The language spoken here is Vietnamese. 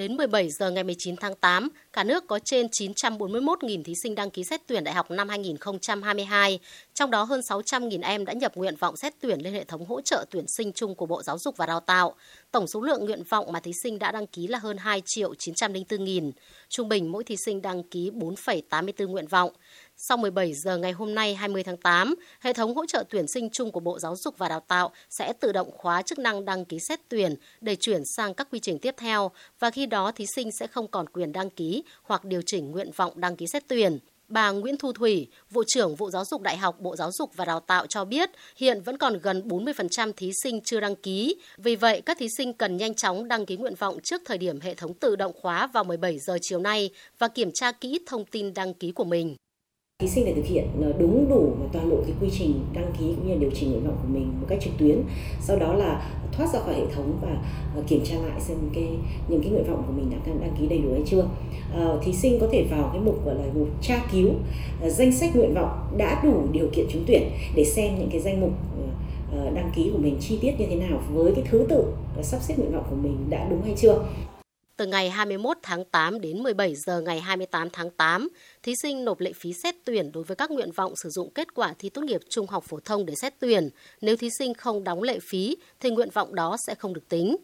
Đến 17 giờ ngày 19 tháng 8, cả nước có trên 941.000 thí sinh đăng ký xét tuyển đại học năm 2022, trong đó hơn 600.000 em đã nhập nguyện vọng xét tuyển lên hệ thống hỗ trợ tuyển sinh chung của Bộ Giáo dục và Đào tạo. Tổng số lượng nguyện vọng mà thí sinh đã đăng ký là hơn 2 triệu 904.000. Trung bình mỗi thí sinh đăng ký 4,84 nguyện vọng. Sau 17 giờ ngày hôm nay 20 tháng 8, hệ thống hỗ trợ tuyển sinh chung của Bộ Giáo dục và Đào tạo sẽ tự động khóa chức năng đăng ký xét tuyển để chuyển sang các quy trình tiếp theo và khi đó thí sinh sẽ không còn quyền đăng ký hoặc điều chỉnh nguyện vọng đăng ký xét tuyển. Bà Nguyễn Thu Thủy, Vụ trưởng Vụ Giáo dục Đại học Bộ Giáo dục và Đào tạo cho biết hiện vẫn còn gần 40% thí sinh chưa đăng ký. Vì vậy, các thí sinh cần nhanh chóng đăng ký nguyện vọng trước thời điểm hệ thống tự động khóa vào 17 giờ chiều nay và kiểm tra kỹ thông tin đăng ký của mình thí sinh để thực hiện ờ, đúng đủ và toàn bộ cái quy trình đăng ký cũng như điều chỉnh nguyện vọng của mình một cách trực tuyến. Sau đó là thoát ra khỏi hệ thống và ờ, kiểm tra lại xem cái những cái nguyện vọng của mình đã đăng ký đầy đủ hay chưa. À, thí sinh có thể vào cái mục gọi là mục tra cứu danh sách nguyện vọng đã đủ điều kiện trúng tuyển để xem những cái danh mục đăng ký của mình chi tiết như thế nào với cái thứ tự sắp xếp nguyện vọng của mình đã đúng hay chưa từ ngày 21 tháng 8 đến 17 giờ ngày 28 tháng 8, thí sinh nộp lệ phí xét tuyển đối với các nguyện vọng sử dụng kết quả thi tốt nghiệp trung học phổ thông để xét tuyển. Nếu thí sinh không đóng lệ phí thì nguyện vọng đó sẽ không được tính.